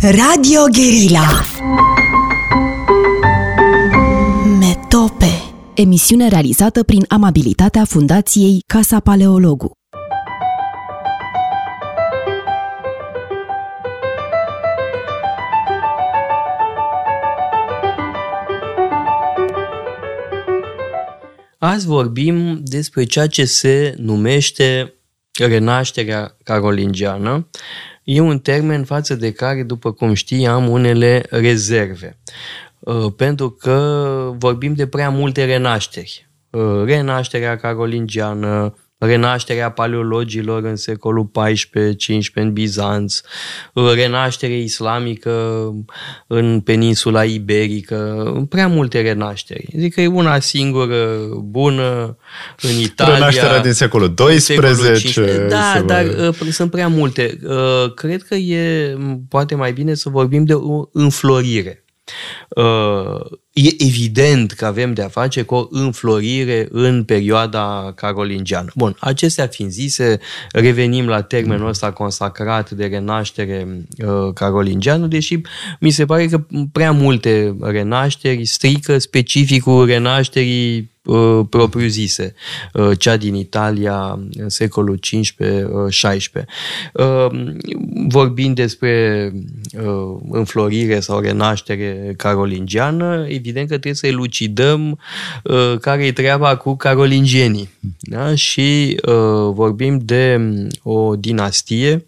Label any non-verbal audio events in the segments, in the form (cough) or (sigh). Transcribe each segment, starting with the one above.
Radio Guerilla Metope Emisiune realizată prin amabilitatea Fundației Casa Paleologu. Azi vorbim despre ceea ce se numește renașterea carolingiană. E un termen față de care, după cum știi, am unele rezerve. Uh, pentru că vorbim de prea multe renașteri. Uh, renașterea carolingiană, renașterea paleologilor în secolul XIV-XV în Bizanț, renaștere islamică în peninsula iberică, prea multe renașteri. Zic că e una singură bună în (laughs) Italia. Renașterea din secolul XII. Da, dar uh, sunt prea multe. Uh, cred că e poate mai bine să vorbim de o înflorire. Uh, e evident că avem de-a face cu o înflorire în perioada carolingiană. Bun, acestea fiind zise, revenim la termenul ăsta consacrat de renaștere uh, carolingiană, deși mi se pare că prea multe renașteri strică specificul renașterii Uh, propriu-zise, uh, cea din Italia în secolul XV-XVI. Uh, vorbind despre înflorire sau renaștere carolingiană, evident că trebuie să elucidăm care e treaba cu carolingienii. Da? Și vorbim de o dinastie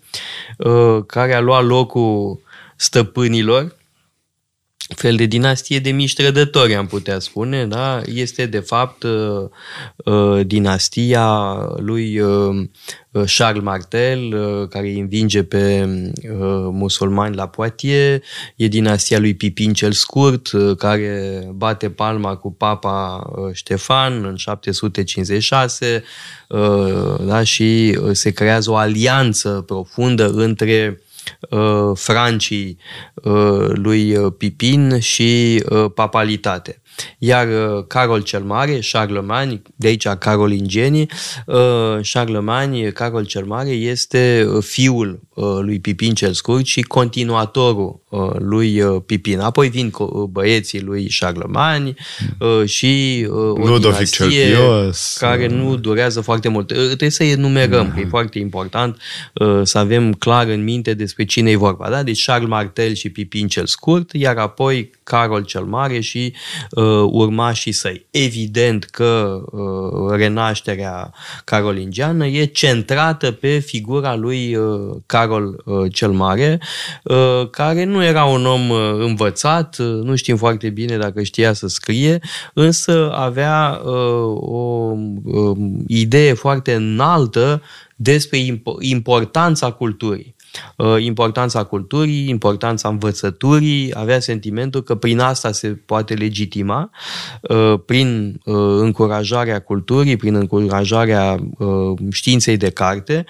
care a luat locul stăpânilor fel de dinastie de mici trădători, am putea spune, da? Este, de fapt, uh, uh, dinastia lui uh, Charles Martel, care îi învinge pe musulmani la Poitiers, e dinastia lui Pipin cel Scurt, care bate palma cu papa Ștefan în 756, da? și se creează o alianță profundă între uh, francii uh, lui uh, Pipin și uh, papalitate. Iar uh, Carol cel Mare, Charlemagne, de aici carolingenii, uh, Charlemagne, Carol cel Mare este uh, fiul lui Pipin cel Scurt și continuatorul lui Pipin. Apoi vin băieții lui Charlemagne și o Ludovic cel Pios, care nu durează foarte mult. Trebuie să enumerăm, uh-huh. că e mhm. foarte important să avem clar în minte despre cine e vorba. Da? Deci Charles Martel și Pipin cel Scurt, iar apoi Carol cel Mare și uh, urmașii săi. Evident că uh, renașterea carolingiană e centrată pe figura lui uh, Carol uh, cel Mare, uh, care nu era un om uh, învățat, uh, nu știm foarte bine dacă știa să scrie, însă avea uh, o uh, idee foarte înaltă despre importanța culturii. Uh, importanța culturii, importanța învățăturii, avea sentimentul că prin asta se poate legitima, uh, prin uh, încurajarea culturii, prin încurajarea științei de carte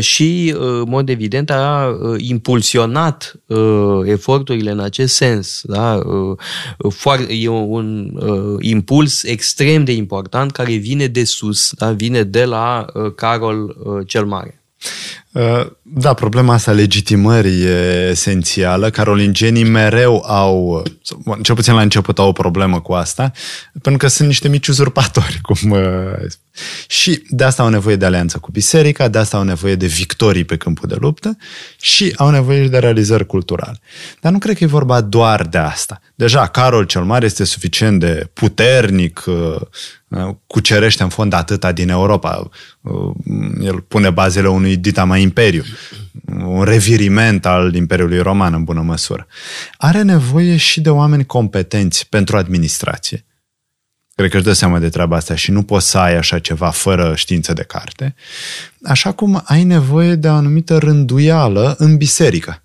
și, în mod evident, a impulsionat eforturile în acest sens. Da? E un impuls extrem de important care vine de sus, da? vine de la Carol cel Mare. Uh, da, problema asta legitimării e esențială. Carolingenii mereu au, cel puțin la început au o problemă cu asta, pentru că sunt niște mici uzurpatori. (laughs) Cum, uh, și de asta au nevoie de alianță cu biserica, de asta au nevoie de victorii pe câmpul de luptă și au nevoie de realizări culturale. Dar nu cred că e vorba doar de asta. Deja, Carol cel Mare este suficient de puternic, uh, cucerește în fond atâta din Europa. El pune bazele unui dita mai imperiu, un reviriment al Imperiului Roman în bună măsură. Are nevoie și de oameni competenți pentru administrație. Cred că își dă seama de treaba asta și nu poți să ai așa ceva fără știință de carte. Așa cum ai nevoie de o anumită rânduială în biserică.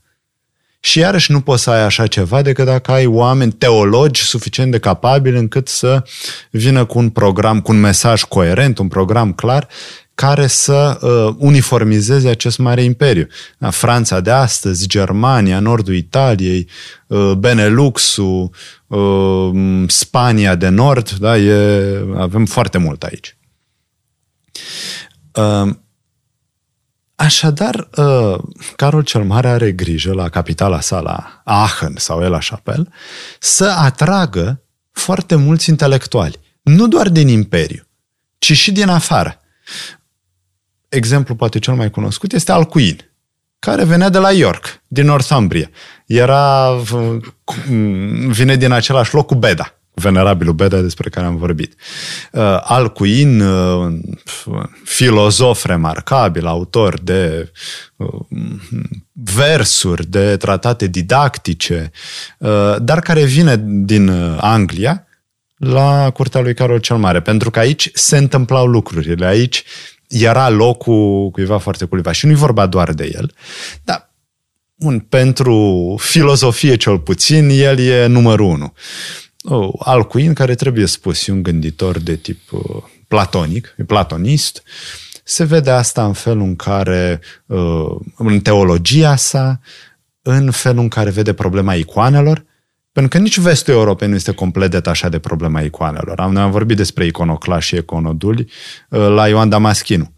Și iarăși nu poți să ai așa ceva decât dacă ai oameni teologi suficient de capabili încât să vină cu un program, cu un mesaj coerent, un program clar, care să uh, uniformizeze acest mare imperiu. Da, Franța de astăzi, Germania, nordul Italiei, uh, Beneluxul, uh, Spania de nord, da, e, avem foarte mult aici. Uh, Așadar, uh, Carol cel Mare are grijă la capitala sa, la Aachen sau El Chapelle, să atragă foarte mulți intelectuali. Nu doar din Imperiu, ci și din afară. Exemplu poate cel mai cunoscut este Alcuin, care venea de la York, din Northumbria. Era, vine din același loc cu Beda, venerabilul Beda despre care am vorbit. Uh, Alcuin, uh, filozof remarcabil, autor de uh, versuri, de tratate didactice, dar care vine din Anglia la curtea lui Carol cel Mare, pentru că aici se întâmplau lucrurile, aici era locul cuiva foarte cuiva și nu-i vorba doar de el, dar un, pentru filozofie cel puțin, el e numărul unu. Oh, Alcuin, care trebuie spus, e un gânditor de tip uh, platonic, e platonist, se vede asta în felul în care, uh, în teologia sa, în felul în care vede problema icoanelor, pentru că nici vestul Europei nu este complet detașat de problema icoanelor. Am, am vorbit despre iconoclași și iconoduli uh, la Ioan Damaschinu.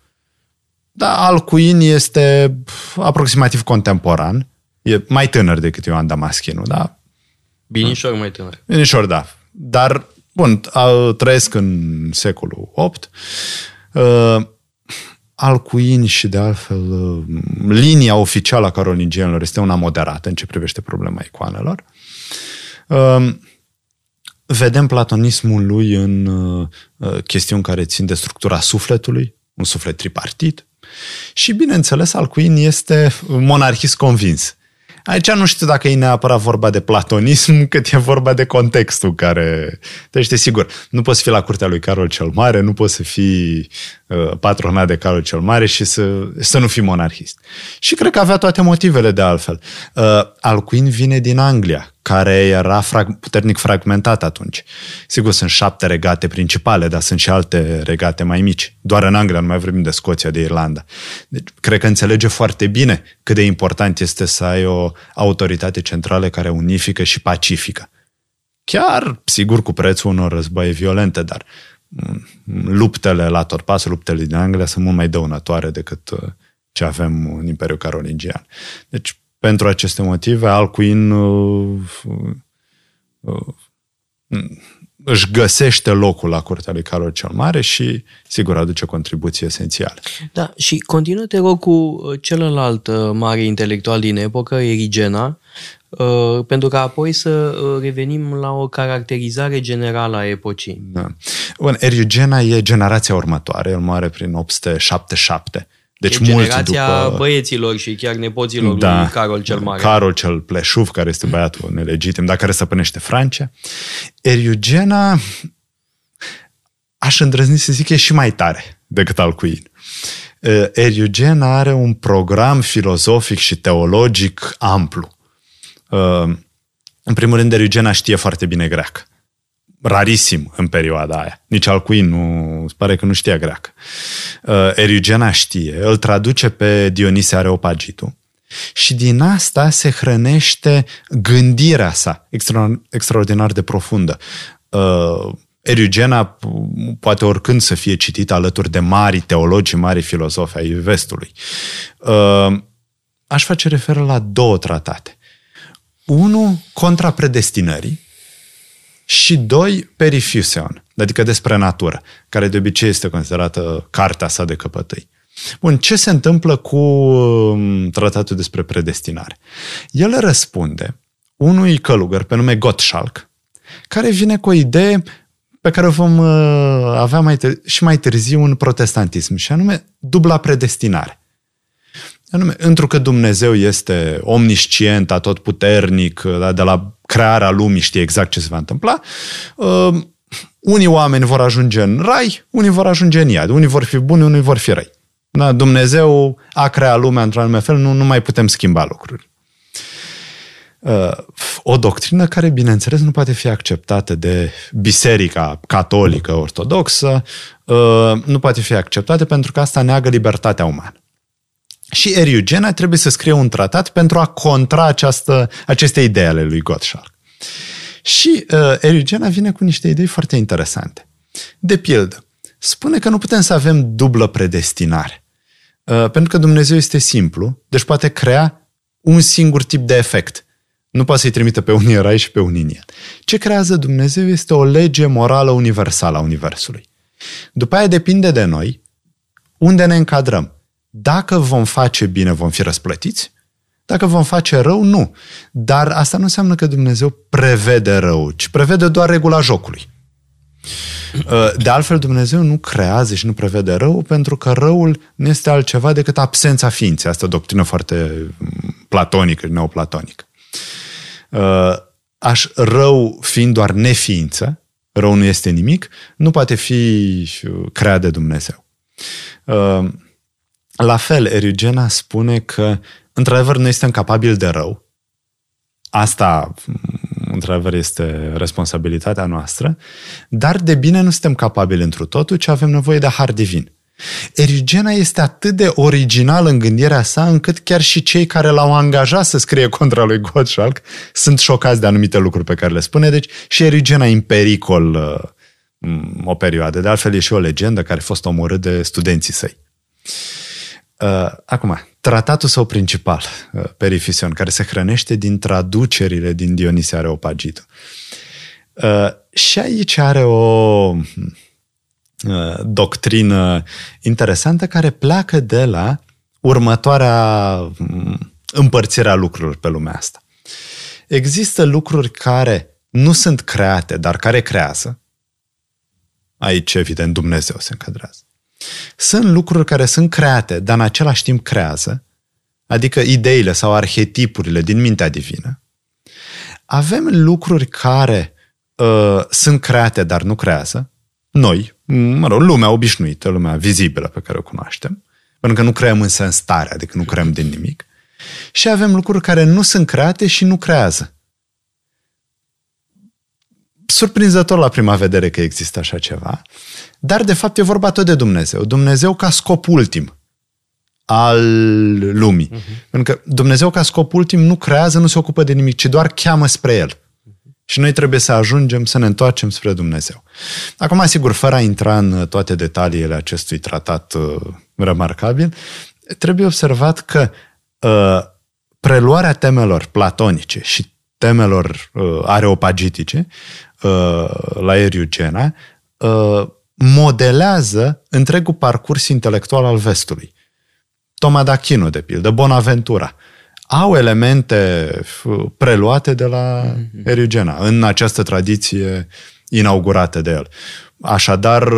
Dar Alcuin este aproximativ contemporan. E mai tânăr decât Ioan Damaschinu, da? Binișor mai tânăr. Binișor, da. Dar, bun, trăiesc în secolul VIII. Uh, Alcuin și, de altfel, uh, linia oficială a carolingienilor este una moderată în ce privește problema icoanelor. Um, vedem platonismul lui în uh, uh, chestiuni care țin de structura sufletului, un suflet tripartit. Și, bineînțeles, Alcuin este monarhist convins. Aici nu știu dacă e neapărat vorba de platonism, (laughs) cât e vorba de contextul care... Deci, sigur, nu poți fi la curtea lui Carol cel Mare, nu poți să fii uh, patronat de Carol cel Mare și să, să nu fii monarhist. Și cred că avea toate motivele de altfel. Uh, Alcuin vine din Anglia, care era frag- puternic fragmentat atunci. Sigur, sunt șapte regate principale, dar sunt și alte regate mai mici. Doar în Anglia, nu mai vorbim de Scoția, de Irlanda. Deci, cred că înțelege foarte bine cât de important este să ai o autoritate centrală care unifică și pacifică. Chiar, sigur, cu prețul unor războaie violente, dar mm, luptele la tot pasul, luptele din Anglia sunt mult mai dăunătoare decât uh, ce avem în Imperiul Carolingian. Deci, pentru aceste motive, Alcuin uh, uh, își găsește locul la curtea lui Carol cel Mare și, sigur, aduce contribuții esențiale. Da, și continuă, te rog, cu uh, celălalt uh, mare intelectual din epocă, Erigena, uh, pentru că apoi să revenim la o caracterizare generală a epocii. Da. Bun, Erigena e generația următoare, el moare prin 877 deci e generația după... băieților și chiar nepoților da, lui Carol cel Mare. Carol cel Pleșuf, care este băiatul nelegitim, dar care stăpânește Francia. Eriugena, aș îndrăzni să zic, e și mai tare decât Alcuin. Eriugena are un program filozofic și teologic amplu. În primul rând, Eriugena știe foarte bine greacă rarisim în perioada aia. Nici Alcuin nu, îți pare că nu știa greacă. Uh, Erigena știe, îl traduce pe Dionise Areopagitu și din asta se hrănește gândirea sa, extra, extraordinar de profundă. Uh, Erigena poate oricând să fie citită alături de mari teologi, mari filozofi ai vestului. Uh, aș face referă la două tratate. Unul contra predestinării, și doi, Perifusion, adică despre natură, care de obicei este considerată cartea sa de căpătâi. Bun, ce se întâmplă cu um, tratatul despre predestinare? El răspunde unui călugăr pe nume Gottschalk, care vine cu o idee pe care o vom uh, avea mai târziu, și mai târziu în protestantism, și anume dubla predestinare. Anume, întrucă Dumnezeu este omniscient, atotputernic, da, de la crearea lumii știe exact ce se va întâmpla, uh, unii oameni vor ajunge în rai, unii vor ajunge în iad, unii vor fi buni, unii vor fi răi. Da, Dumnezeu a creat lumea într-un anume fel, nu, nu mai putem schimba lucruri. Uh, o doctrină care, bineînțeles, nu poate fi acceptată de biserica catolică ortodoxă, uh, nu poate fi acceptată pentru că asta neagă libertatea umană. Și Eriugena trebuie să scrie un tratat pentru a contra această, aceste idei ale lui Gottschalk. Și uh, Eriugena vine cu niște idei foarte interesante. De pildă, spune că nu putem să avem dublă predestinare. pentru că Dumnezeu este simplu, deci poate crea un singur tip de efect. Nu poate să-i trimită pe unii în rai și pe unii în iad. Ce creează Dumnezeu este o lege morală universală a Universului. După aia depinde de noi unde ne încadrăm. Dacă vom face bine, vom fi răsplătiți. Dacă vom face rău, nu. Dar asta nu înseamnă că Dumnezeu prevede rău, ci prevede doar regula jocului. Uh, de altfel, Dumnezeu nu creează și nu prevede rău, pentru că răul nu este altceva decât absența ființei. Asta e o doctrină foarte platonică, neoplatonică. Uh, aș rău fiind doar neființă, rău nu este nimic, nu poate fi creat de Dumnezeu. Uh, la fel, Erigena spune că, într-adevăr, noi suntem capabili de rău. Asta, într-adevăr, este responsabilitatea noastră, dar de bine nu suntem capabili întru totul, ci avem nevoie de har divin. Erigena este atât de original în gândirea sa, încât chiar și cei care l-au angajat să scrie contra lui Gottschalk sunt șocați de anumite lucruri pe care le spune, deci și Erigena e în pericol uh, o perioadă. De altfel e și o legendă care a fost omorât de studenții săi. Uh, acum, tratatul său principal, uh, Perifision, care se hrănește din traducerile din Dionisia Areopagitul. Uh, și aici are o uh, doctrină interesantă care pleacă de la următoarea um, împărțire a lucrurilor pe lumea asta. Există lucruri care nu sunt create, dar care creează. Aici, evident, Dumnezeu se încadrează. Sunt lucruri care sunt create, dar în același timp creează, adică ideile sau arhetipurile din mintea divină. Avem lucruri care uh, sunt create, dar nu creează. Noi, mă rog, lumea obișnuită, lumea vizibilă pe care o cunoaștem, pentru că nu creăm în sens tare, adică nu creăm din nimic. Și avem lucruri care nu sunt create și nu creează. Surprinzător la prima vedere că există așa ceva, dar de fapt e vorba tot de Dumnezeu. Dumnezeu ca scop ultim al lumii. Uh-huh. Pentru că Dumnezeu ca scop ultim nu creează, nu se ocupă de nimic, ci doar cheamă spre El. Și noi trebuie să ajungem să ne întoarcem spre Dumnezeu. Acum, sigur, fără a intra în toate detaliile acestui tratat uh, remarcabil, trebuie observat că uh, preluarea temelor platonice și temelor uh, areopagitice uh, la Eriugena uh, modelează întregul parcurs intelectual al vestului. Toma d'Achino, de pildă, Bonaventura, au elemente preluate de la mhm. Eriugena, în această tradiție inaugurată de el. Așadar,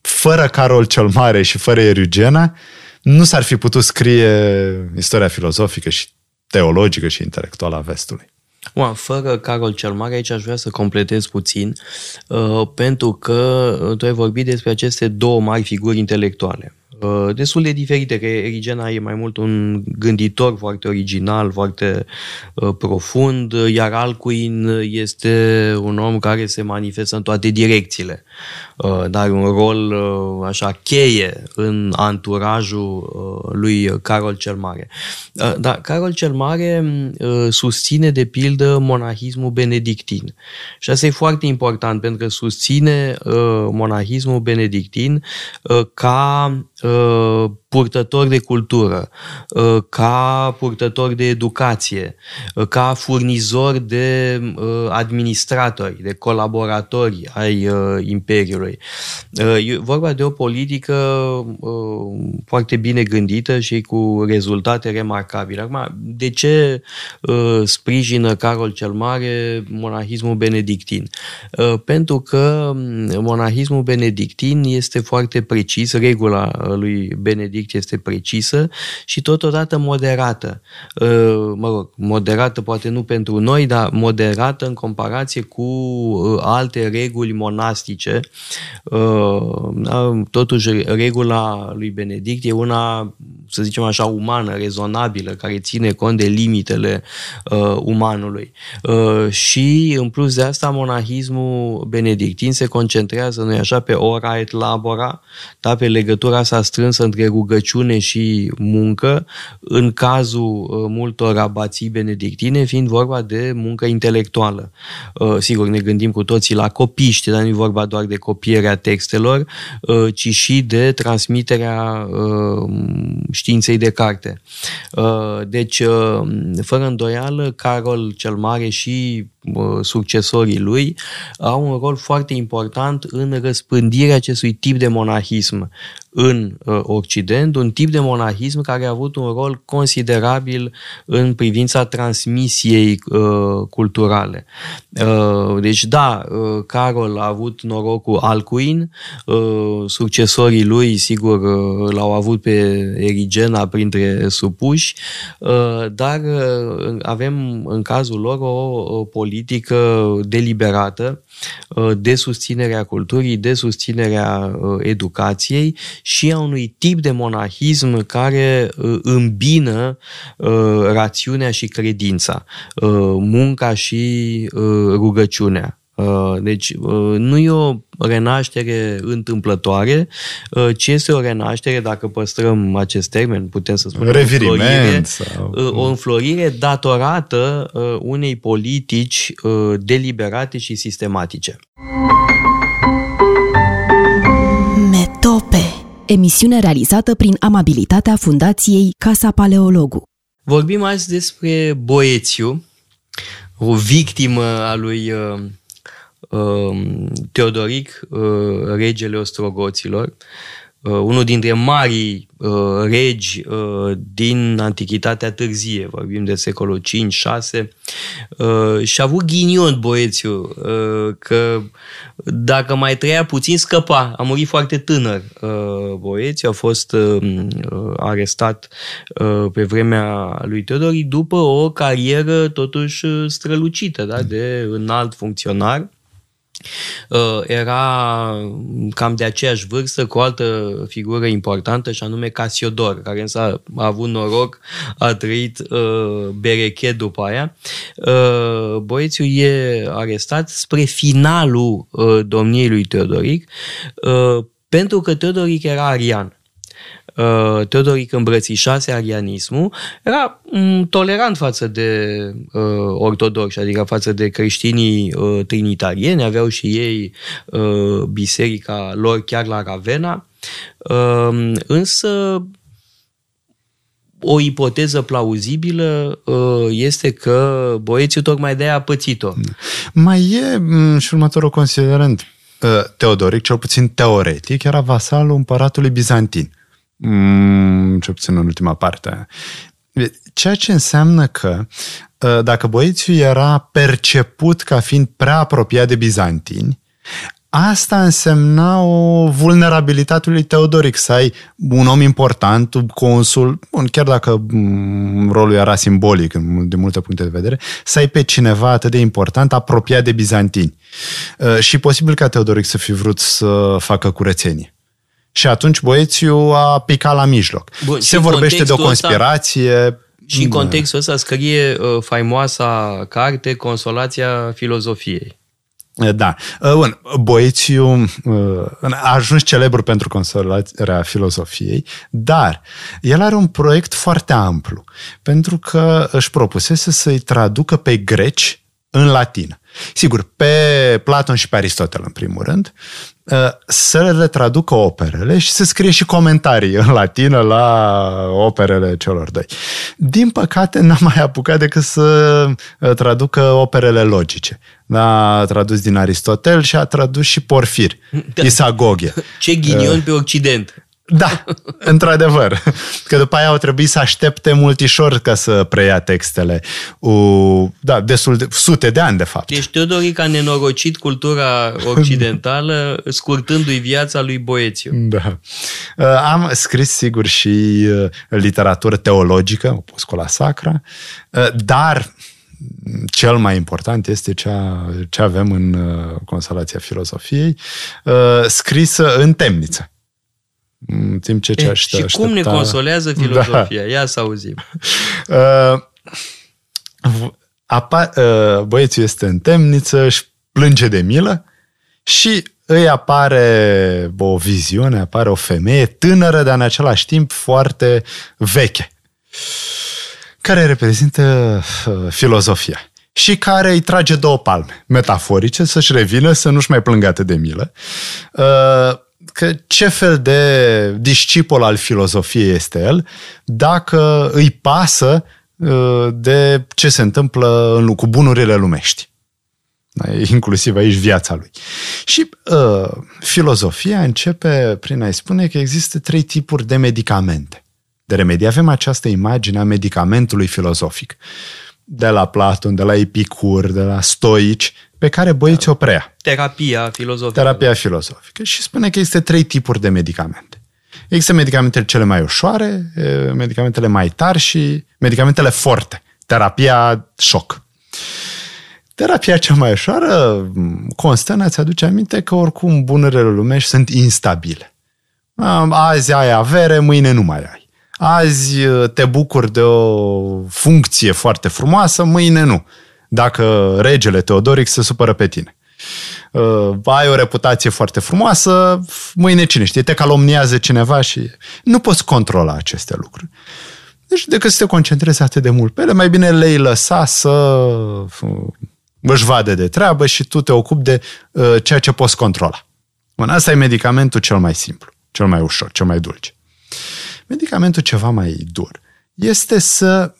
fără Carol cel Mare și fără Eriugena, nu s-ar fi putut scrie istoria filozofică și teologică și intelectuală a vestului. Ua, fără Carol cel Mare, aici aș vrea să completez puțin, uh, pentru că tu ai vorbit despre aceste două mari figuri intelectuale. Uh, destul de diferite, că Erigena e mai mult un gânditor foarte original, foarte uh, profund, iar Alcuin este un om care se manifestă în toate direcțiile, uh, dar un rol uh, așa cheie în anturajul uh, lui Carol cel Mare. Uh, dar Carol cel Mare uh, susține de pildă monahismul benedictin și asta e foarte important pentru că susține uh, monahismul benedictin uh, ca uh, purtător de cultură, uh, ca purtător de educație, uh, ca furnizor de uh, administratori, de colaboratori ai Imperiului. E vorba de o politică foarte bine gândită și cu rezultate remarcabile. Acum, de ce sprijină Carol cel Mare monahismul benedictin? Pentru că monahismul benedictin este foarte precis, regula lui Benedict strict, este precisă și totodată moderată. Uh, mă rog, moderată poate nu pentru noi, dar moderată în comparație cu uh, alte reguli monastice. Uh, da, totuși, regula lui Benedict e una, să zicem așa, umană, rezonabilă, care ține cont de limitele umanului. Și, în plus de asta, monahismul benedictin se concentrează, nu așa, pe ora et labora, da, pe legătura sa strânsă între rugăciune rugăciune și muncă, în cazul uh, multor abații benedictine, fiind vorba de muncă intelectuală. Uh, sigur, ne gândim cu toții la copiști, dar nu e vorba doar de copierea textelor, uh, ci și de transmiterea științei de carte. Deci, fără îndoială, Carol cel Mare și succesorii lui au un rol foarte important în răspândirea acestui tip de monahism în uh, Occident, un tip de monahism care a avut un rol considerabil în privința transmisiei uh, culturale. Uh, deci da, uh, Carol a avut norocul Alcuin, uh, succesorii lui, sigur, uh, l-au avut pe Erigena printre supuși, uh, dar uh, avem în cazul lor o, o politică deliberată uh, de susținerea culturii, de susținerea uh, educației și a unui tip de monahism care uh, îmbină uh, rațiunea și credința, uh, munca și rugăciunea. Deci nu e o renaștere întâmplătoare, ci este o renaștere, dacă păstrăm acest termen, putem să spunem Reviriment o sau... o înflorire datorată unei politici deliberate și sistematice. emisiune realizată prin amabilitatea Fundației Casa Paleologu. Vorbim azi despre Boețiu, o victimă a lui uh, uh, Teodoric, uh, regele ostrogoților, uh, unul dintre marii uh, regi uh, din Antichitatea târzie, vorbim de secolul 5-6, uh, și a avut ghinion Boețiu, uh, că dacă mai trăia puțin, scăpa. A murit foarte tânăr uh, Boețiu, a fost uh, uh, arestat uh, pe vremea lui Teodoric după o carieră totuși uh, strălucită, da? de înalt funcționar Uh, era cam de aceeași vârstă cu o altă figură importantă și anume Casiodor, care însă a avut noroc, a trăit uh, berechet după aia. Uh, Boețiu e arestat spre finalul domniei lui Teodoric, pentru că Teodoric era arian. Uh, Teodoric îmbrățișase arianismul, era um, tolerant față de uh, ortodoxi, adică față de creștinii uh, trinitarieni, aveau și ei uh, biserica lor chiar la Ravenna, uh, însă o ipoteză plauzibilă uh, este că Boețiu tocmai de-aia a pățit-o. Mai e mm, și următorul considerent. Uh, Teodoric, cel puțin teoretic, era vasalul împăratului bizantin mm, ce puțin în ultima parte. Ceea ce înseamnă că ă, dacă Boețiu era perceput ca fiind prea apropiat de bizantini, asta însemna o vulnerabilitate lui Teodoric, să ai un om important, un consul, bun, chiar dacă mm, rolul era simbolic din multe puncte de vedere, să ai pe cineva atât de important apropiat de bizantini. Ă, și posibil ca Teodoric să fi vrut să facă curățenie. Și atunci Boețiu a picat la mijloc. Bun, Se vorbește de o conspirație. Ăsta, și în contextul ăsta scrie uh, faimoasa carte Consolația filozofiei. Da. Uh, bun, Boețiu uh, a ajuns celebru pentru consolarea filozofiei, dar el are un proiect foarte amplu, pentru că își propusese să-i traducă pe greci în latină. Sigur, pe Platon și pe Aristotel, în primul rând, uh, să le traducă operele și să scrie și comentarii în latină la operele celor doi. Din păcate, n-am mai apucat decât să uh, traducă operele logice. A tradus din Aristotel și a tradus și Porfir, da. Isagoghe. Ce ghinion uh, pe Occident! Da, (laughs) într-adevăr. Că după aia au trebuit să aștepte multișor ca să preia textele. U, da, destul de, sute de ani, de fapt. Deci Teodoric a nenorocit cultura occidentală (laughs) scurtându-i viața lui Boețiu. Da. Uh, am scris, sigur, și uh, literatură teologică, o poscola sacra, uh, dar cel mai important este cea, ce avem în Consolația Filozofiei, scrisă în temniță în timp ce ce aștepta... Și cum ne consolează (laughs) da. filozofia? Da. Ia să auzim. (laughs) Uh, apa, uh, băiețul este în temniță, își plânge de milă și îi apare o viziune, apare o femeie tânără, dar în același timp foarte veche, care reprezintă uh, filozofia și care îi trage două palme metaforice să-și revină, să nu-și mai plângă atât de milă. Uh, că ce fel de discipol al filozofiei este el dacă îi pasă uh, de ce se întâmplă în, cu bunurile lumești. Da, inclusiv aici viața lui. Și uh, filozofia începe prin a-i spune că există trei tipuri de medicamente. De remedii avem această imagine a medicamentului filozofic. De la Platon, de la Epicur, de la Stoici, pe care băieții o prea. Terapia filozofică. Terapia filozofică. Și spune că există trei tipuri de medicamente. Există medicamentele cele mai ușoare, medicamentele mai tari și medicamentele forte. Terapia șoc. Terapia cea mai ușoară constă în a-ți aduce aminte că oricum bunurile lumești sunt instabile. Azi ai avere, mâine nu mai ai. Azi te bucuri de o funcție foarte frumoasă, mâine nu dacă regele Teodoric se supără pe tine. Uh, ai o reputație foarte frumoasă, mâine cine știe, te calomniază cineva și nu poți controla aceste lucruri. Deci decât să te concentrezi atât de mult pe ele, mai bine le-ai lăsa să uh, își vadă de treabă și tu te ocupi de uh, ceea ce poți controla. Bun, asta e medicamentul cel mai simplu, cel mai ușor, cel mai dulce. Medicamentul ceva mai dur este să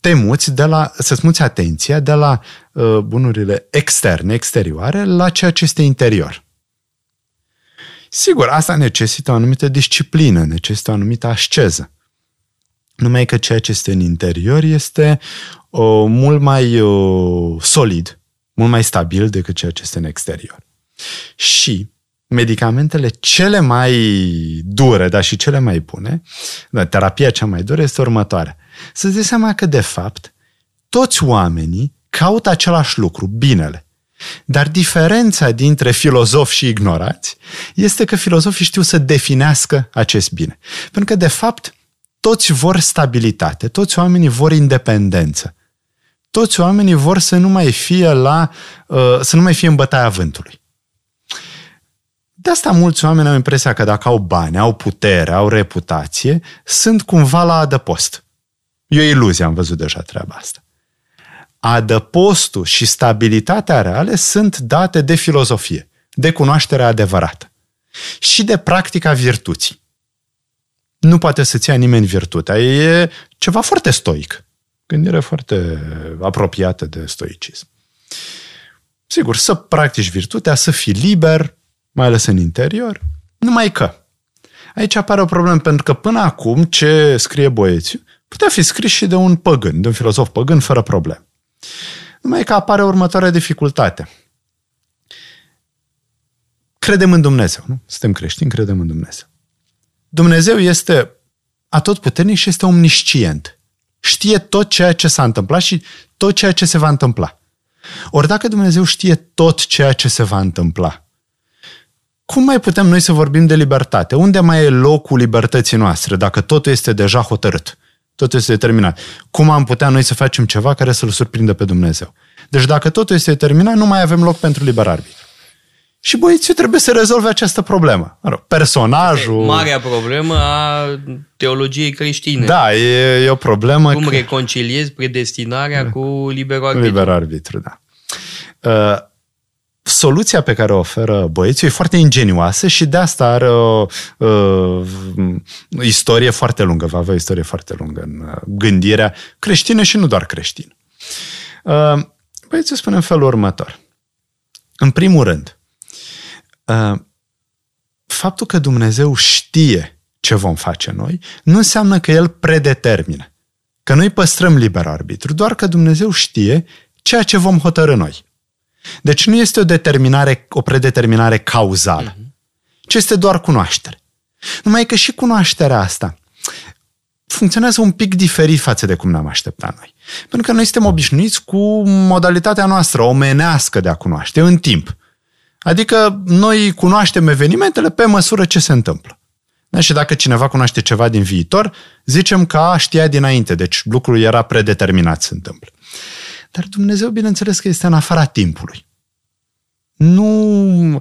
te muți de la, să-ți muți atenția de la uh, bunurile externe, exterioare, la ceea ce este interior. Sigur, asta necesită o anumită disciplină, necesită o anumită asceză. Numai că ceea ce este în interior este uh, mult mai uh, solid, mult mai stabil decât ceea ce este în exterior. Și medicamentele cele mai dure, dar și cele mai bune, da, terapia cea mai dură este următoarea să-ți dai seama că, de fapt, toți oamenii caută același lucru, binele. Dar diferența dintre filozofi și ignorați este că filozofii știu să definească acest bine. Pentru că, de fapt, toți vor stabilitate, toți oamenii vor independență. Toți oamenii vor să nu mai fie la, uh, să nu mai fie în bătaia vântului. De asta mulți oameni au impresia că dacă au bani, au putere, au reputație, sunt cumva la adăpost. E o iluzie, am văzut deja treaba asta. Adăpostul și stabilitatea reale sunt date de filozofie, de cunoașterea adevărată și de practica virtuții. Nu poate să-ți ia nimeni virtutea. E ceva foarte stoic. Gândire foarte apropiată de stoicism. Sigur, să practici virtutea, să fii liber, mai ales în interior, numai că. Aici apare o problemă, pentru că până acum ce scrie Boețiu putea fi scris și de un păgân, de un filozof păgân, fără probleme. Numai că apare următoarea dificultate. Credem în Dumnezeu, nu? Suntem creștini, credem în Dumnezeu. Dumnezeu este atotputernic și este omniscient. Știe tot ceea ce s-a întâmplat și tot ceea ce se va întâmpla. Ori dacă Dumnezeu știe tot ceea ce se va întâmpla, cum mai putem noi să vorbim de libertate? Unde mai e locul libertății noastre dacă totul este deja hotărât? Totul este determinat. Cum am putea noi să facem ceva care să-L surprindă pe Dumnezeu? Deci dacă totul este determinat, nu mai avem loc pentru liber arbitru. Și băieții trebuie să rezolve această problemă. Personajul... Marea problemă a teologiei creștine. Da, e, e o problemă... Cum că... reconciliezi predestinarea da. cu liberul arbitru. Liber arbitru, da. Uh, soluția pe care o oferă băieții e foarte ingenioasă și de asta are o uh, istorie foarte lungă, va avea o istorie foarte lungă în uh, gândirea creștină și nu doar creștină. Uh, băieții spune în felul următor. În primul rând, uh, faptul că Dumnezeu știe ce vom face noi, nu înseamnă că El predetermină. Că noi păstrăm liber arbitru, doar că Dumnezeu știe ceea ce vom hotărâ noi. Deci nu este o determinare, o predeterminare cauzală, uh-huh. ci este doar cunoaștere. Numai că și cunoașterea asta funcționează un pic diferit față de cum ne-am așteptat noi. Pentru că noi suntem obișnuiți cu modalitatea noastră omenească de a cunoaște în timp. Adică noi cunoaștem evenimentele pe măsură ce se întâmplă. Da? Și dacă cineva cunoaște ceva din viitor, zicem că a, știa dinainte, deci lucrul era predeterminat să se întâmple. Dar Dumnezeu, bineînțeles că este în afara timpului. nu,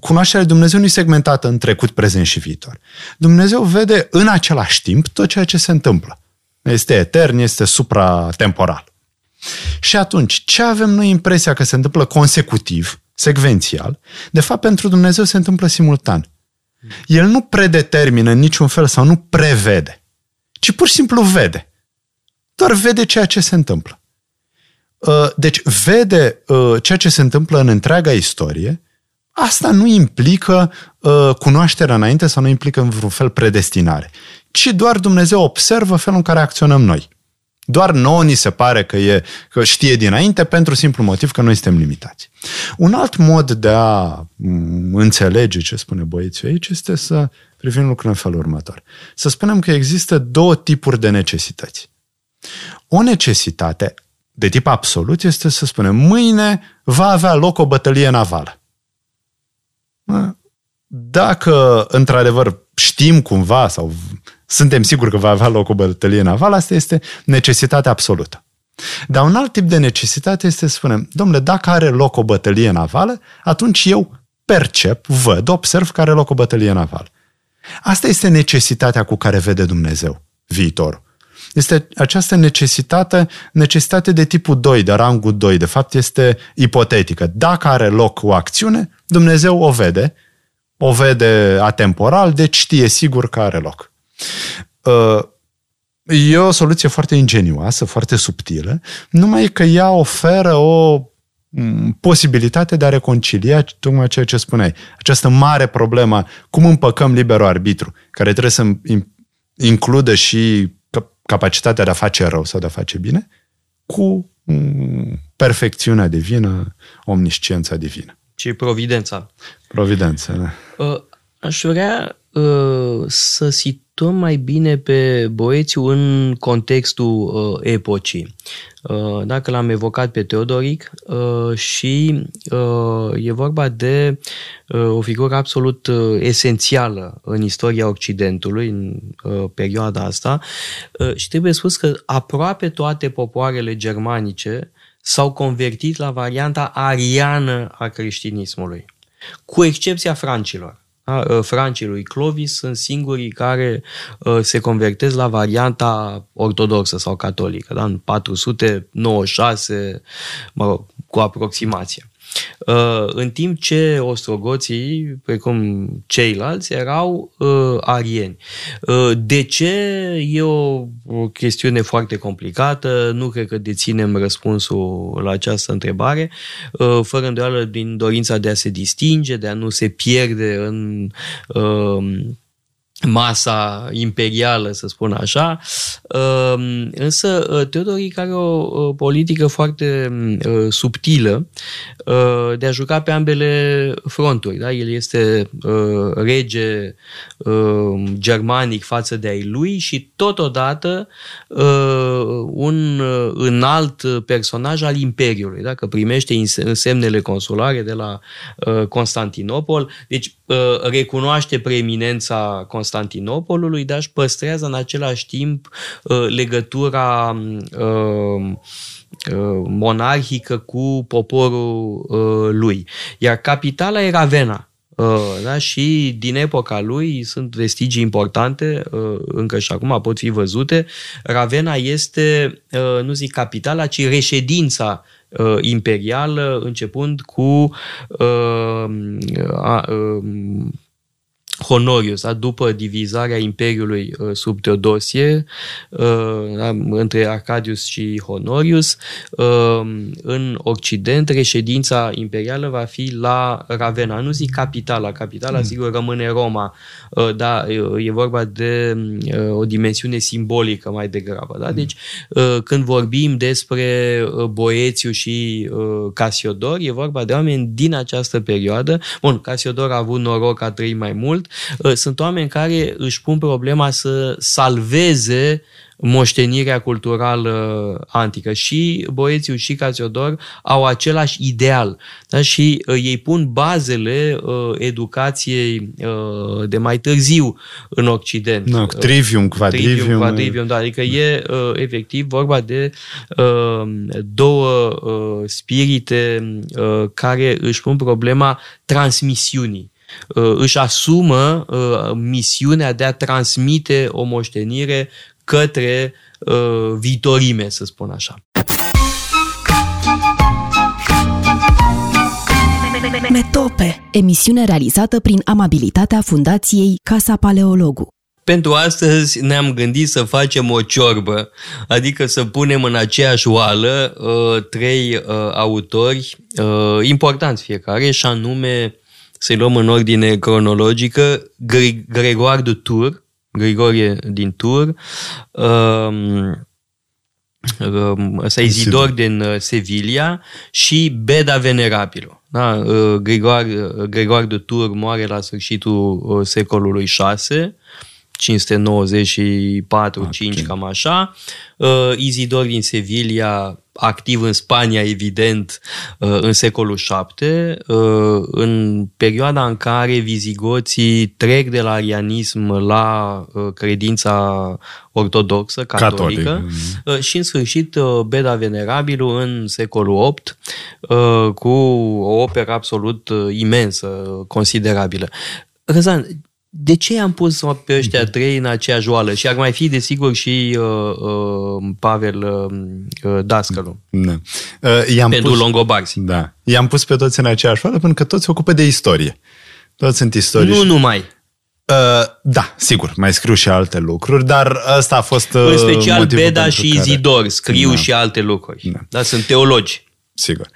cunoașterea lui Dumnezeu nu e segmentată în trecut, prezent și viitor. Dumnezeu vede în același timp tot ceea ce se întâmplă. Este etern, este supratemporal. Și atunci, ce avem noi impresia că se întâmplă consecutiv, secvențial, de fapt pentru Dumnezeu se întâmplă simultan. El nu predetermină în niciun fel sau nu prevede, ci pur și simplu vede. Doar vede ceea ce se întâmplă. Uh, deci vede uh, ceea ce se întâmplă în întreaga istorie, asta nu implică uh, cunoașterea înainte sau nu implică în vreun fel predestinare, ci doar Dumnezeu observă felul în care acționăm noi. Doar nouă ni se pare că, e, că știe dinainte pentru simplu motiv că noi suntem limitați. Un alt mod de a mm, înțelege ce spune băieții aici este să privim lucrurile în felul următor. Să spunem că există două tipuri de necesități. O necesitate de tip absolut este să spunem mâine va avea loc o bătălie navală. Dacă într-adevăr știm cumva sau suntem siguri că va avea loc o bătălie navală, asta este necesitatea absolută. Dar un alt tip de necesitate este să spunem, domnule, dacă are loc o bătălie navală, atunci eu percep, văd, observ că are loc o bătălie navală. Asta este necesitatea cu care vede Dumnezeu viitorul. Este această necesitate, necesitate de tipul 2, de rangul 2, de fapt este ipotetică. Dacă are loc o acțiune, Dumnezeu o vede, o vede atemporal, deci știe sigur că are loc. Uh, e o soluție foarte ingenioasă, foarte subtilă, numai că ea oferă o mm, posibilitate de a reconcilia tocmai ceea ce spuneai. Această mare problemă, cum împăcăm liberul arbitru, care trebuie să includă și capacitatea de a face rău sau de a face bine, cu mm, perfecțiunea divină, omnisciența divină. Și providența. Providența, da. Uh, aș vrea uh, să situăm mai bine pe Boețiu în contextul uh, epocii. Uh, dacă l-am evocat pe Teodoric uh, și uh, e vorba de o figură absolut esențială în istoria Occidentului în perioada asta și trebuie spus că aproape toate popoarele germanice s-au convertit la varianta ariană a creștinismului, cu excepția francilor. Da? Uh, francii lui Clovis sunt singurii care uh, se convertesc la varianta ortodoxă sau catolică, da? în 496, mă rog, cu aproximație. Uh, în timp ce ostrogoții, precum ceilalți, erau uh, arieni. Uh, de ce? E o, o chestiune foarte complicată, nu cred că deținem răspunsul la această întrebare, fără îndoială din dorința de a se distinge, de a nu se pierde în masa imperială, să spun așa. Ehm, însă uh, Teodoric are o politică foarte uh, subtilă uh, de a juca pe ambele fronturi. Da? El este rege germanic față de ai lui și totodată un înalt personaj al Imperiului, da? că primește semnele consulare de la Constantinopol, deci recunoaște preeminența Constantinopolului, dar își păstrează în același timp uh, legătura uh, uh, monarhică cu poporul lui. Iar capitala e Ravenna. Da? Și din epoca lui sunt vestigii importante, încă și acum pot fi văzute. Ravenna este, nu zic capitala, ci reședința imperială, începând cu Honorius, da? după divizarea Imperiului uh, sub Teodosie, uh, da? între Arcadius și Honorius, uh, în Occident, reședința imperială va fi la Ravenna. Nu zic capitala, capitala mm. sigur rămâne Roma, dar e vorba de o dimensiune simbolică mai degrabă. Da? Mm. Deci, când vorbim despre Boețiu și Casiodor, e vorba de oameni din această perioadă. Bun, Casiodor a avut noroc, a trăit mai mult, mult. Uh, sunt oameni care își pun problema să salveze moștenirea culturală antică. Și Boețiu și Casiodor au același ideal. Da? Și uh, ei pun bazele uh, educației uh, de mai târziu în Occident. No, trivium, quadrivium. Trivium, quadrivium, da. Adică e uh, efectiv vorba de uh, două uh, spirite uh, care își pun problema transmisiunii uh, își asumă uh, misiunea de a transmite o moștenire către uh, viitorime, să spun așa. Metope, emisiune realizată prin amabilitatea Fundației Casa Paleologu. Pentru astăzi ne-am gândit să facem o ciorbă, adică să punem în aceeași oală uh, trei uh, autori uh, importanți fiecare, și anume, să-i luăm în ordine cronologică, Gregoire de Tours, Grigorie din Tur, um, um, ăsta e Zidor din uh, Sevilla și Beda Venerabilo. Da? Uh, Grigoare, uh, Grigoare de Tur moare la sfârșitul secolului 6 594, okay. 5, cam așa. Uh, Izidor din Sevilla, activ în Spania, evident, uh, în secolul 7, uh, în perioada în care vizigoții trec de la arianism la credința ortodoxă, catolică, Catolic. și în sfârșit Beda Venerabilu în secolul 8, cu o operă absolut imensă, considerabilă. Răzan, de ce am pus pe ăștia mhm. trei în aceeași oală? Și ar mai fi, desigur, și uh, uh, Pavel uh, uh, Dascălu. Da. Uh, i-am pentru pus, Longobarzi. Da. I-am pus pe toți în aceeași oală pentru că toți se ocupă de istorie. Toți sunt istorie. Nu numai. Uh, da, sigur, mai scriu și alte lucruri, dar ăsta a fost uh, În special Beda și Izidor care... scriu da. și alte lucruri. Da. da, sunt teologi. Sigur.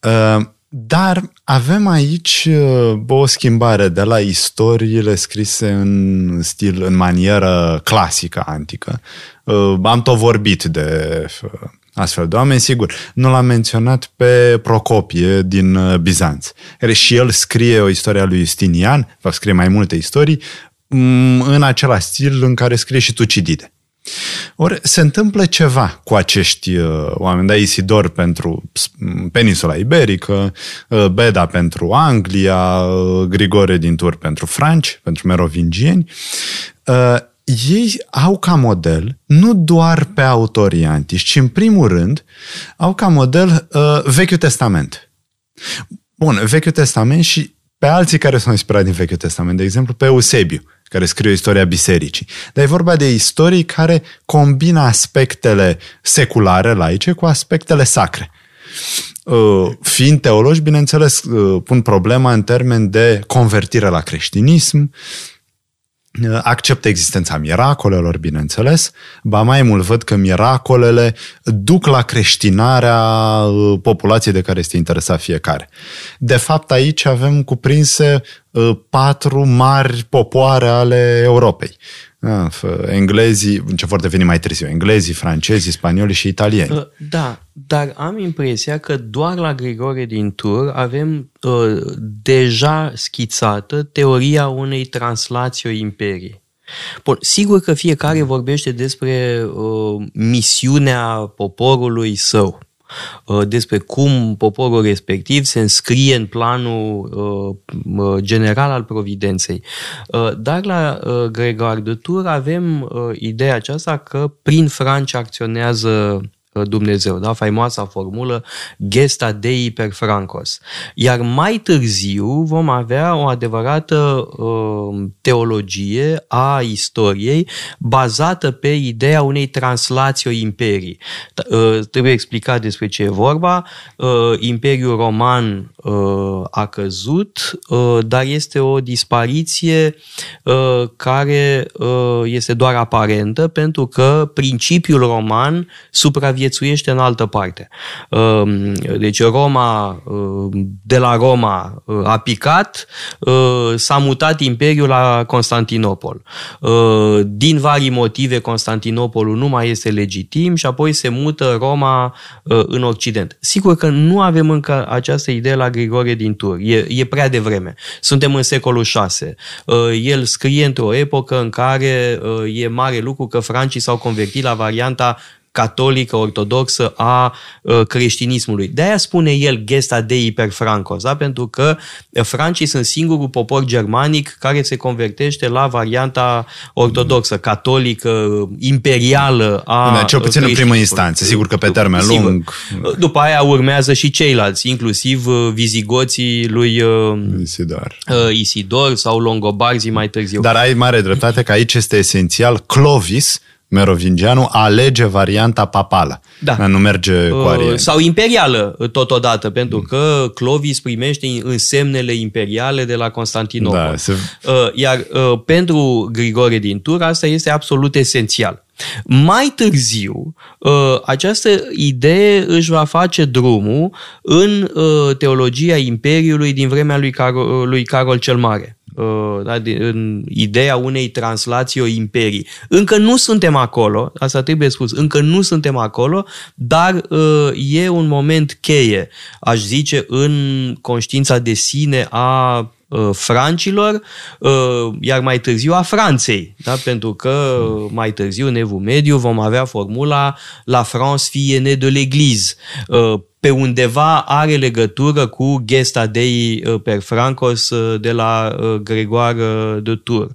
Uh, dar avem aici uh, o schimbare de la istoriile scrise în stil, în manieră clasică, antică. Uh, am tot vorbit de uh, astfel de oameni, sigur. Nu l-am menționat pe Procopie din Bizanț, care și el scrie o istorie a lui Justinian, va scrie mai multe istorii, mm, în același stil în care scrie și Tucidide. Ori se întâmplă ceva cu acești uh, oameni, da, Isidor pentru peninsula iberică, uh, Beda pentru Anglia, uh, Grigore din Tur pentru franci, pentru merovingieni. Uh, ei au ca model nu doar pe autorii antici, ci în primul rând au ca model uh, Vechiul Testament. Bun, Vechiul Testament și pe alții care s-au inspirat din Vechiul Testament, de exemplu pe Eusebiu, care scrie istoria bisericii. Dar e vorba de istorii care combină aspectele seculare, laice, cu aspectele sacre. Uh, fiind teologi, bineînțeles, uh, pun problema în termen de convertire la creștinism, acceptă existența miracolelor, bineînțeles, ba mai mult văd că miracolele duc la creștinarea uh, populației de care este interesat fiecare. De fapt, aici avem cuprinse uh, patru mari popoare ale Europei. Ah, englezii, ce vor deveni mai târziu, englezii, francezii, spanioli și italieni. Uh, da, dar am impresia că doar la Grigore din Tur avem uh, deja schițată teoria unei translații o imperie. Bun, sigur că fiecare vorbește despre uh, misiunea poporului său. Uh, despre cum poporul respectiv se înscrie în planul uh, general al providenței. Uh, dar la Gregor de Tur avem ideea aceasta că prin Franci acționează Dumnezeu, da? faimoasa formulă gesta Dei per Francos. Iar mai târziu vom avea o adevărată uh, teologie a istoriei bazată pe ideea unei translații o imperii. Uh, trebuie explicat despre ce e vorba. Uh, Imperiul Roman uh, a căzut, uh, dar este o dispariție uh, care uh, este doar aparentă pentru că principiul roman supraviețuiește viețuiește în altă parte. Um, deci Roma, de la Roma a picat, s-a mutat imperiul la Constantinopol. Din vari motive Constantinopolul nu mai este legitim și apoi se mută Roma în Occident. Sigur că nu avem încă această idee la Grigore din Tur. E, e prea devreme. Suntem în secolul 6. El scrie într-o epocă în care e mare lucru că francii s-au convertit la varianta catolică, ortodoxă a uh, creștinismului. De-aia spune el gesta dei per francos, da? pentru că francii sunt singurul popor germanic care se convertește la varianta ortodoxă, catolică, imperială a da, Cel puțin în primă instanță, sigur că pe termen sigur. lung. După aia urmează și ceilalți, inclusiv uh, vizigoții lui uh, Isidor, Isidor sau longobarzii mai târziu. Dar ai mare dreptate că aici este esențial Clovis, merovingianul alege varianta papală. Da. Nu merge cu uh, arieni. Sau imperială totodată, pentru mm. că Clovis primește însemnele imperiale de la Constantinopol. Da, se... Uh, iar uh, pentru Grigore din Tur asta este absolut esențial. Mai târziu, această idee își va face drumul în teologia Imperiului din vremea lui Carol, lui Carol cel Mare. Uh, da, în ideea unei translații o imperii. Încă nu suntem acolo, asta trebuie spus, încă nu suntem acolo, dar uh, e un moment cheie, aș zice, în conștiința de sine a uh, francilor, iar mai târziu a Franței, da? pentru că mai târziu, în Evul Mediu, vom avea formula La France fie né de l'Église, pe undeva are legătură cu Gesta Dei uh, per Francos uh, de la uh, Gregoare de Tours.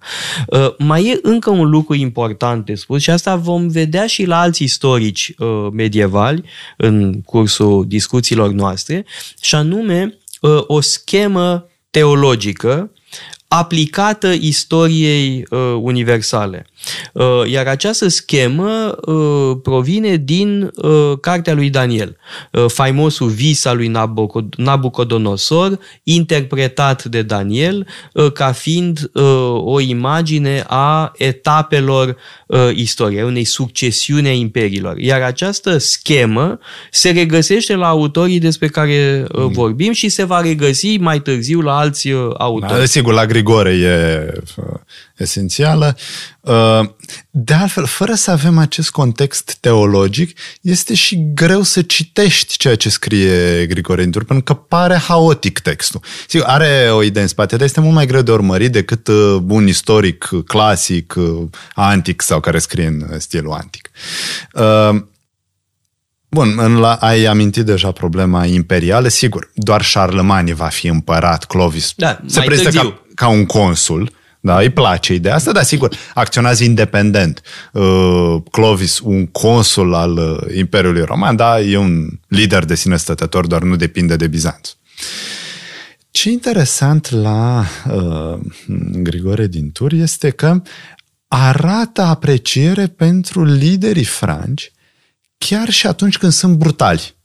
Mai e încă un lucru important de spus și asta vom vedea și la alți istorici medievali în cursul discuțiilor noastre, și anume o schemă teologică aplicată istoriei uh, universale. Uh, iar această schemă uh, provine din uh, cartea lui Daniel, uh, faimosul vis al lui Nabucodonosor, interpretat de Daniel uh, ca fiind uh, o imagine a etapelor uh, istoriei, unei succesiuni a imperiilor. Iar această schemă se regăsește la autorii despre care uh, mm. vorbim și se va regăsi mai târziu la alți uh, autori. Da, sigur, la Grigore e uh, esențială. Uh, de altfel, fără să avem acest context teologic, este și greu să citești ceea ce scrie Grigore Intur, pentru că pare haotic textul. Sigur, are o idee în spate, dar este mult mai greu de urmărit decât uh, un istoric clasic, antic sau care scrie în stilul antic. Bun, la, ai amintit deja problema imperială. Sigur, doar Charlemagne va fi împărat, Clovis da, se prezintă ca, ca un consul, da, îi place ideea asta, dar sigur, acționează independent. Uh, Clovis, un consul al uh, Imperiului Roman, da, e un lider de sine stătător, doar nu depinde de Bizanț. Ce interesant la uh, Grigore din Tur este că arată apreciere pentru liderii franci chiar și atunci când sunt brutali.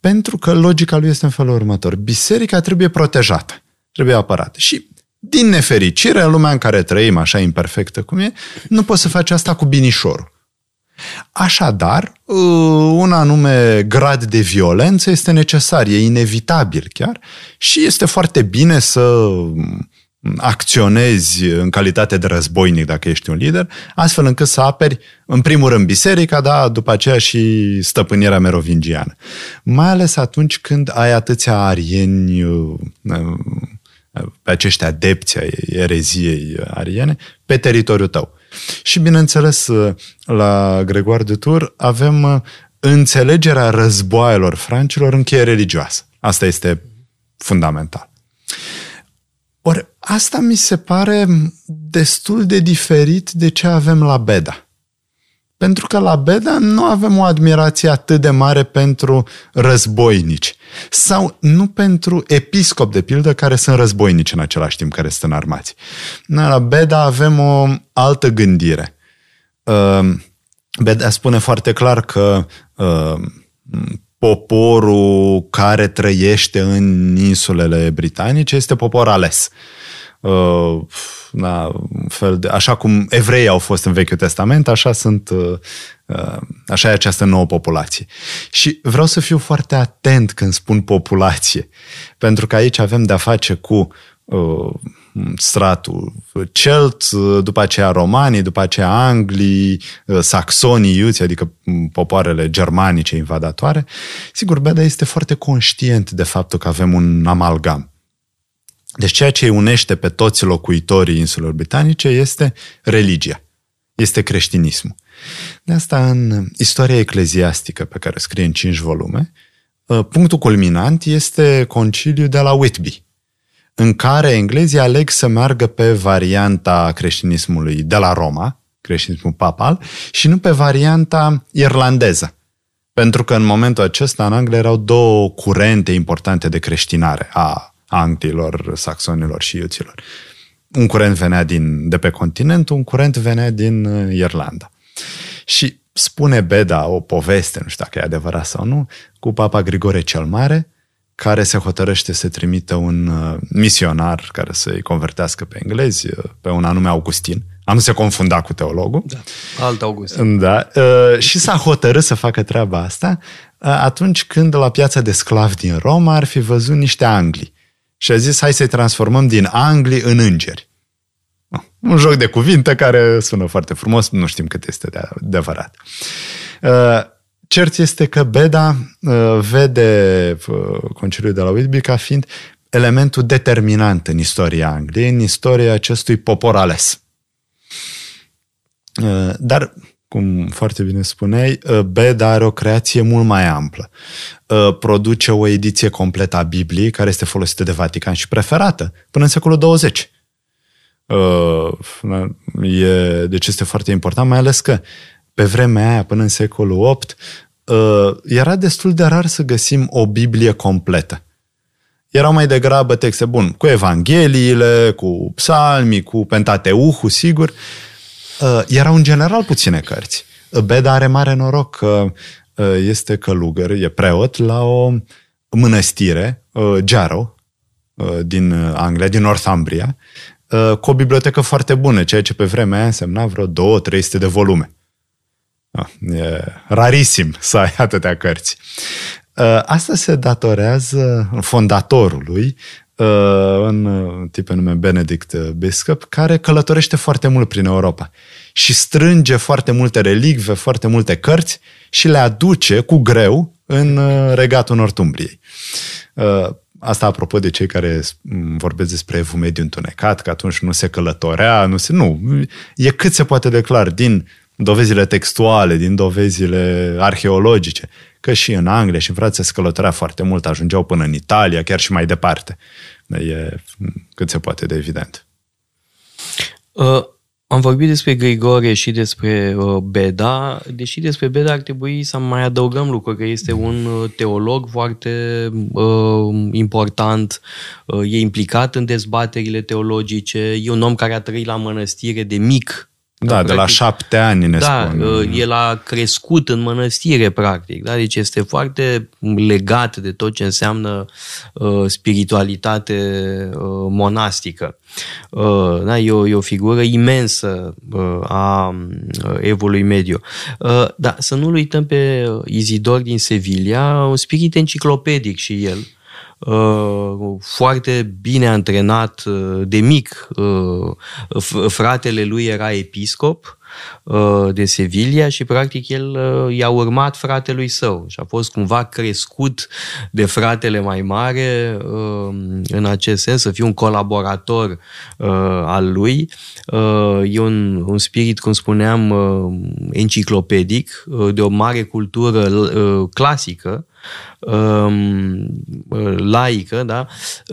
Pentru că logica lui este în felul următor. Biserica trebuie protejată, trebuie apărată. Și din nefericire, în lumea în care trăim, așa imperfectă cum e, nu poți să faci asta cu binișorul. Așadar, uh, un anume grad de violență este necesar, e inevitabil chiar și este foarte bine să acționezi în calitate de războinic dacă ești un lider, astfel încât să aperi în primul rând biserica, dar după aceea și stăpânirea merovingiană. Mai ales atunci când ai atâția arieni uh, pe acești adepți ai ereziei ariene pe teritoriul tău. Și bineînțeles, la Gregoar de Tur avem uh, înțelegerea războaielor francilor în cheie religioasă. Asta este fundamental. Ori asta mi se pare destul de diferit de ce avem la Beda. Pentru că la Beda nu avem o admirație atât de mare pentru războinici. Sau nu pentru episcop, de pildă, care sunt războinici în același timp, care sunt armați. La Beda avem o altă gândire. Uh, Beda spune foarte clar că uh, poporul care trăiește în insulele britanice este popor ales. uh, da, un fel de, așa cum evreii au fost în Vechiul Testament, așa sunt uh, uh, așa e această nouă populație. Și vreau să fiu foarte atent când spun populație, pentru că aici avem de-a face cu uh, stratul celt, după aceea romanii, după aceea anglii, saxonii, iuți, adică popoarele germanice invadatoare. Sigur, Beda este foarte conștient de faptul că avem un amalgam. Deci ceea ce îi unește pe toți locuitorii insulelor britanice este religia, este creștinismul. De asta în istoria ecleziastică pe care o scrie în cinci volume, punctul culminant este conciliul de la Whitby, în care englezii aleg să meargă pe varianta creștinismului de la Roma, creștinismul papal, și nu pe varianta irlandeză. Pentru că în momentul acesta în Anglia erau două curente importante de creștinare a anglilor, saxonilor și iuților. Un curent venea din, de pe continent, un curent venea din uh, Irlanda. Și spune Beda o poveste, nu știu dacă e adevărat sau nu, cu Papa Grigore cel Mare, care se hotărăște să trimită un uh, misionar care să-i convertească pe englezi, uh, pe un anume Augustin. Am se confunda cu teologul. Da, alt Augustin. Da. Și s-a hotărât să facă treaba asta atunci când la piața de sclavi din Roma ar fi văzut niște angli și a zis hai să-i transformăm din angli în îngeri. Un joc de cuvinte care sună foarte frumos, nu știm cât este de adevărat. Uh, cert este că Beda uh, vede uh, conciliul de la Whitby ca fiind elementul determinant în istoria Angliei, în istoria acestui popor ales. Dar cum foarte bine spuneai, uh, Beda are o creație mult mai amplă. Uh, produce o ediție completă a Bibliei, care este folosită de Vatican și preferată până în secolul 20. Uh, e, deci este foarte important, mai ales că pe vremea aia, până în secolul 8, era destul de rar să găsim o Biblie completă. Erau mai degrabă texte, bun, cu Evangheliile, cu psalmii, cu Pentateuhul, sigur, Uh, erau în general puține cărți. Uh, Beda are mare noroc că uh, este călugăr, e preot la o mănăstire, Jarrow, din Anglia, din Northumbria, cu o bibliotecă foarte bună, ceea ce pe vremea aia însemna vreo 2-300 de volume. E rarisim să ai atâtea cărți. Asta se datorează fondatorului, un tip pe nume Benedict Biscup, care călătorește foarte mult prin Europa și strânge foarte multe relicve, foarte multe cărți și le aduce cu greu în regatul Nortumbriei. Asta apropo de cei care vorbesc despre evul mediu întunecat, că atunci nu se călătorea, nu se... Nu, e cât se poate declar din dovezile textuale, din dovezile arheologice, că și în Anglia și în Franța se călătorea foarte mult, ajungeau până în Italia, chiar și mai departe. E cât se poate de evident. Uh, am vorbit despre Grigore și despre uh, Beda, deși despre Beda ar trebui să mai adăugăm lucruri, că este un uh, teolog foarte uh, important, uh, e implicat în dezbaterile teologice, e un om care a trăit la mănăstire de mic, da, de la șapte ani ne da, spun. Uh, el a crescut în mănăstire, practic. Da? Deci este foarte legat de tot ce înseamnă uh, spiritualitate uh, monastică. Uh, da? E, o, e o figură imensă uh, a uh, evului mediu. Uh, da, să nu-l uităm pe Izidor din Sevilla, un spirit enciclopedic și el. Uh, foarte bine antrenat uh, de mic. Uh, fratele lui era episcop de Sevilla și practic el i-a urmat fratelui său și a fost cumva crescut de fratele mai mare în acest sens, să fie un colaborator al lui. E un, un spirit, cum spuneam, enciclopedic, de o mare cultură clasică, Um, laică, da?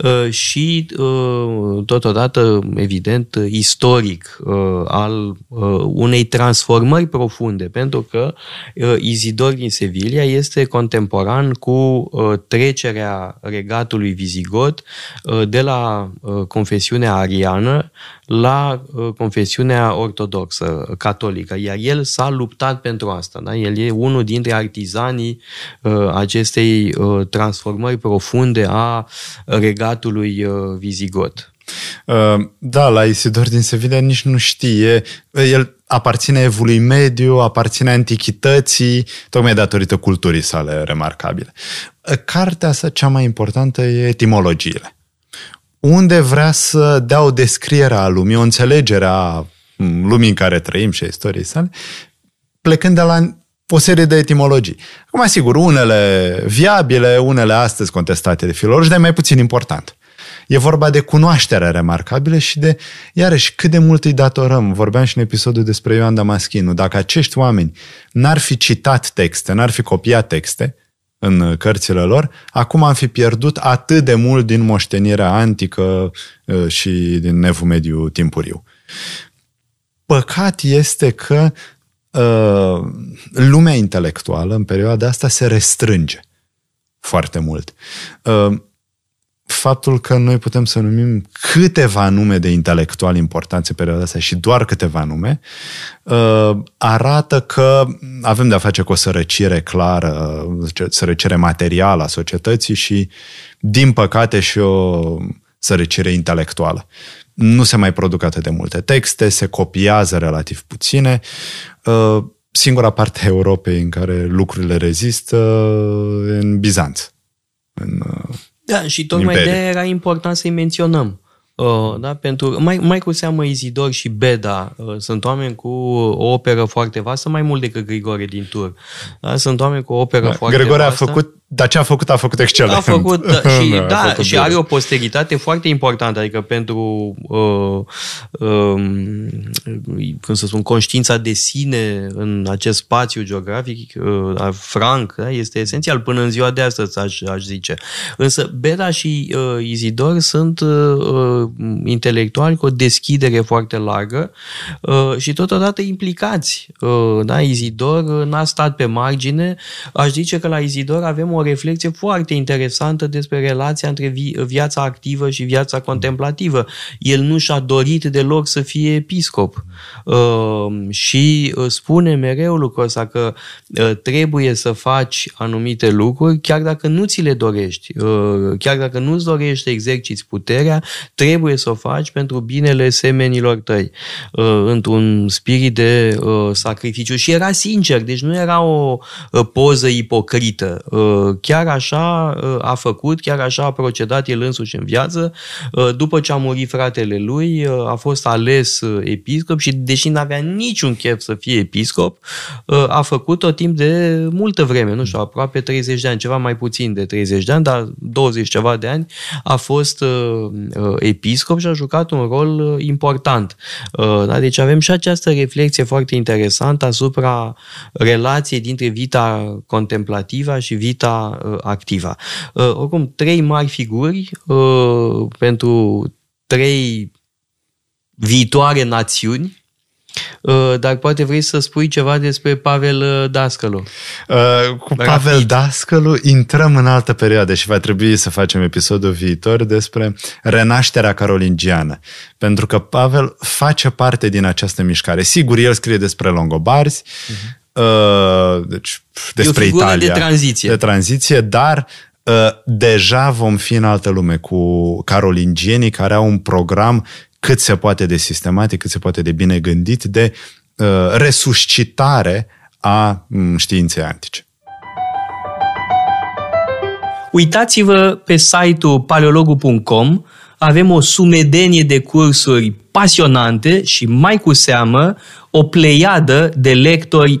Uh, și uh, totodată, evident, istoric uh, al unei transformări profunde, pentru că Izidor din Sevilla este contemporan cu trecerea regatului vizigot de la confesiunea ariană la confesiunea ortodoxă, catolică, iar el s-a luptat pentru asta. Da? El e unul dintre artizanii acestei uh, transformări profunde a regatului uh, vizigot. Uh, da, la Isidor din Sevilla nici nu știe. El aparține evului mediu, aparține antichității, tocmai datorită culturii sale remarcabile. Uh, cartea sa cea mai importantă e etimologiile. Unde vrea să dea o descriere a lumii, o înțelegere a mm, lumii în care trăim și a istoriei sale, plecând de la o serie de etimologii. Acum, sigur, unele viabile, unele astăzi contestate de filologi, dar e mai puțin important. E vorba de cunoașterea remarcabilă și de, iarăși, cât de mult îi datorăm. Vorbeam și în episodul despre Ioan Damaschinu. Dacă acești oameni n-ar fi citat texte, n-ar fi copiat texte în cărțile lor, acum am fi pierdut atât de mult din moștenirea antică uh, și din nevul mediu timpuriu. Păcat este că uh, lumea intelectuală în perioada asta se restrânge foarte mult. Uh, faptul că noi putem să numim câteva nume de intelectuali importanți în perioada asta și doar câteva nume, uh, arată că avem de-a face cu o sărăcire clară, sărăcire materială a societății și, din păcate, și o sărăcire intelectuală. Nu se mai produc atât de multe texte, se copiază relativ puține. Uh, singura parte a Europei în care lucrurile rezistă în Bizanț. În, uh, da, și tocmai de era important să-i menționăm. Uh, da? Pentru, mai, mai cu seamă Izidor și Beda uh, sunt oameni cu o operă foarte vastă, mai mult decât Grigore din Tur. Da? Sunt oameni cu o operă da, foarte Grigore vastă. a făcut dar ce a făcut, a făcut excelent. A făcut, da, (laughs) și, da, da, făcut și are o posteritate foarte importantă, adică pentru, uh, uh, cum să spun, conștiința de sine în acest spațiu geografic, uh, franc, da, este esențial până în ziua de astăzi, aș, aș zice. Însă Bera și uh, Izidor sunt uh, intelectuali cu o deschidere foarte largă uh, și totodată implicați. Uh, da, Izidor n-a stat pe margine. Aș zice că la Izidor avem o reflexie foarte interesantă despre relația între vi- viața activă și viața contemplativă. El nu și-a dorit deloc să fie episcop uh, și uh, spune mereu lucrul ăsta că uh, trebuie să faci anumite lucruri chiar dacă nu ți le dorești, uh, chiar dacă nu-ți dorești să exerciți puterea, trebuie să o faci pentru binele semenilor tăi, uh, într-un spirit de uh, sacrificiu. Și era sincer, deci nu era o uh, poză ipocrită. Uh, chiar așa uh, a făcut, chiar așa a procedat el însuși în viață. Uh, după ce a murit fratele lui, uh, a fost ales episcop și deși nu avea niciun chef să fie episcop, a făcut tot timp de multă vreme, nu știu, aproape 30 de ani, ceva mai puțin de 30 de ani, dar 20 ceva de ani a fost episcop și a jucat un rol important. Da? Deci avem și această reflexie foarte interesantă asupra relației dintre vita contemplativă și vita uh, activa. Uh, oricum, trei mari figuri uh, pentru trei viitoare națiuni, Uh, dar poate vrei să spui ceva despre Pavel uh, Dascălu. Uh, cu Rapid. Pavel Dascălu intrăm în altă perioadă și va trebui să facem episodul viitor despre renașterea carolingiană. Pentru că Pavel face parte din această mișcare. Sigur, el scrie despre longobarzi, uh-huh. Uh, deci despre Italia. de tranziție. De tranziție, dar uh, deja vom fi în altă lume cu carolingienii care au un program cât se poate de sistematic, cât se poate de bine gândit de uh, resuscitare a um, științei antice. Uitați-vă pe site-ul paleologu.com, avem o sumedenie de cursuri pasionante și mai cu seamă o pleiadă de lectori